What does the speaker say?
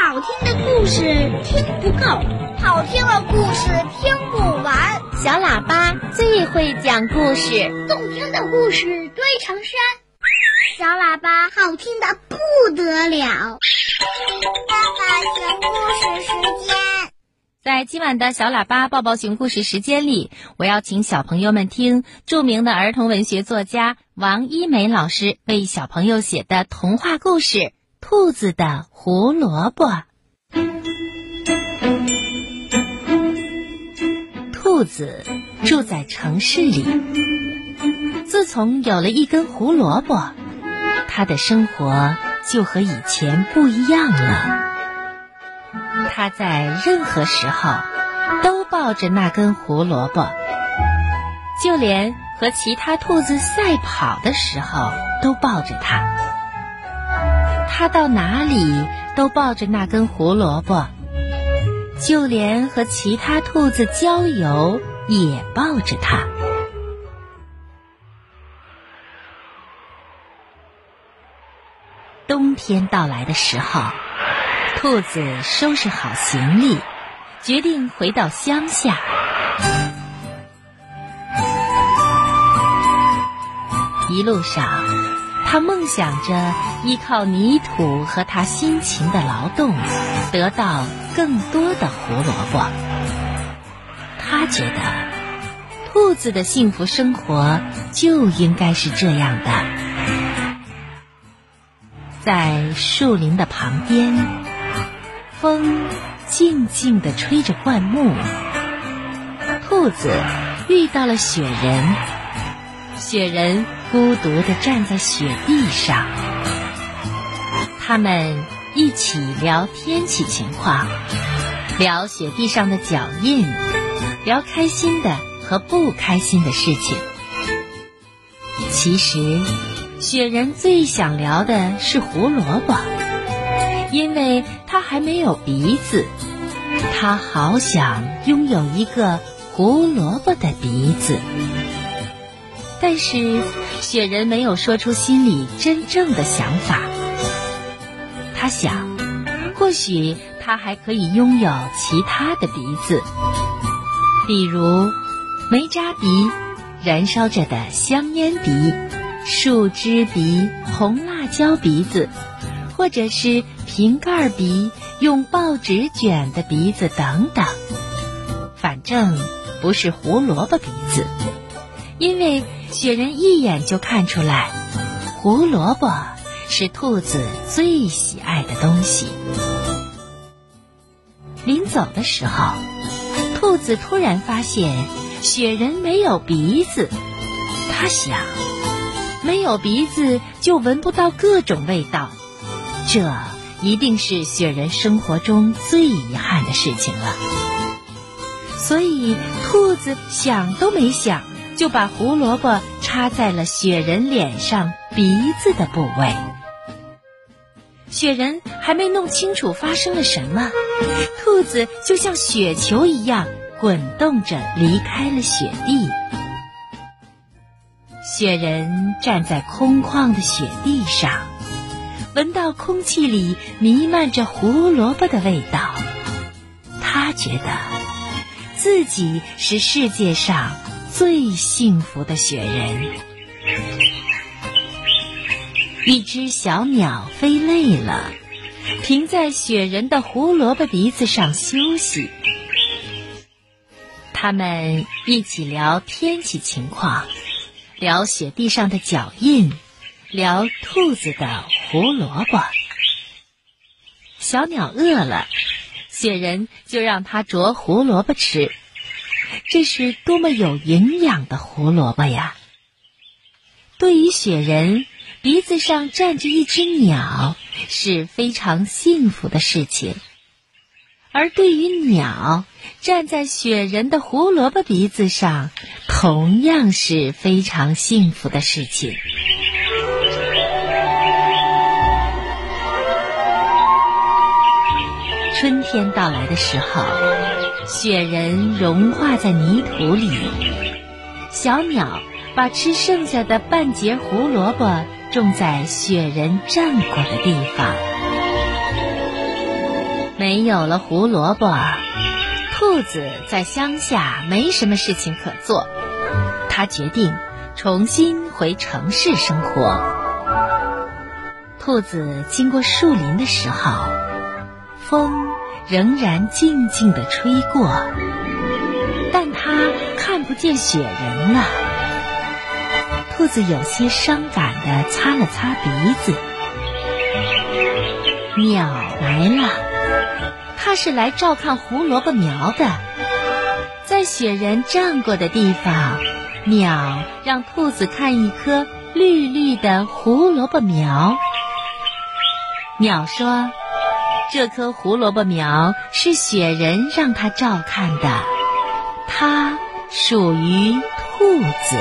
好听的故事听不够，好听的故事听不完。小喇叭最会讲故事，动听的故事堆成山。小喇叭好听的不得了。爸爸讲故事时间，在今晚的小喇叭抱抱熊故事时间里，我要请小朋友们听著名的儿童文学作家王一梅老师为小朋友写的童话故事《兔子的胡萝卜》。兔子住在城市里，自从有了一根胡萝卜，它的生活就和以前不一样了。它在任何时候都抱着那根胡萝卜，就连和其他兔子赛跑的时候都抱着它。它到哪里都抱着那根胡萝卜，就连和其他兔子郊游也抱着它。冬天到来的时候。兔子收拾好行李，决定回到乡下。一路上，他梦想着依靠泥土和他辛勤的劳动，得到更多的胡萝卜。他觉得，兔子的幸福生活就应该是这样的，在树林的旁边。风静静地吹着灌木，兔子遇到了雪人，雪人孤独地站在雪地上，他们一起聊天气情况，聊雪地上的脚印，聊开心的和不开心的事情。其实，雪人最想聊的是胡萝卜。因为他还没有鼻子，他好想拥有一个胡萝卜的鼻子。但是雪人没有说出心里真正的想法。他想，或许他还可以拥有其他的鼻子，比如煤渣鼻、燃烧着的香烟鼻、树枝鼻、红辣椒鼻子，或者是。瓶盖鼻、用报纸卷的鼻子等等，反正不是胡萝卜鼻子，因为雪人一眼就看出来，胡萝卜是兔子最喜爱的东西。临走的时候，兔子突然发现雪人没有鼻子，他想，没有鼻子就闻不到各种味道，这。一定是雪人生活中最遗憾的事情了，所以兔子想都没想，就把胡萝卜插在了雪人脸上鼻子的部位。雪人还没弄清楚发生了什么，兔子就像雪球一样滚动着离开了雪地。雪人站在空旷的雪地上。闻到空气里弥漫着胡萝卜的味道，他觉得自己是世界上最幸福的雪人。一只小鸟飞累了，停在雪人的胡萝卜鼻子上休息。他们一起聊天气情况，聊雪地上的脚印。聊兔子的胡萝卜，小鸟饿了，雪人就让它啄胡萝卜吃。这是多么有营养的胡萝卜呀！对于雪人，鼻子上站着一只鸟是非常幸福的事情；而对于鸟，站在雪人的胡萝卜鼻子上，同样是非常幸福的事情。天到来的时候，雪人融化在泥土里，小鸟把吃剩下的半截胡萝卜种在雪人站过的地方。没有了胡萝卜，兔子在乡下没什么事情可做。他决定重新回城市生活。兔子经过树林的时候，风仍然静静地吹过，但它看不见雪人了。兔子有些伤感地擦了擦鼻子。鸟来了，它是来照看胡萝卜苗的。在雪人站过的地方，鸟让兔子看一棵绿绿的胡萝卜苗。鸟说：“这棵胡萝卜苗是雪人让它照看的，它属于兔子。”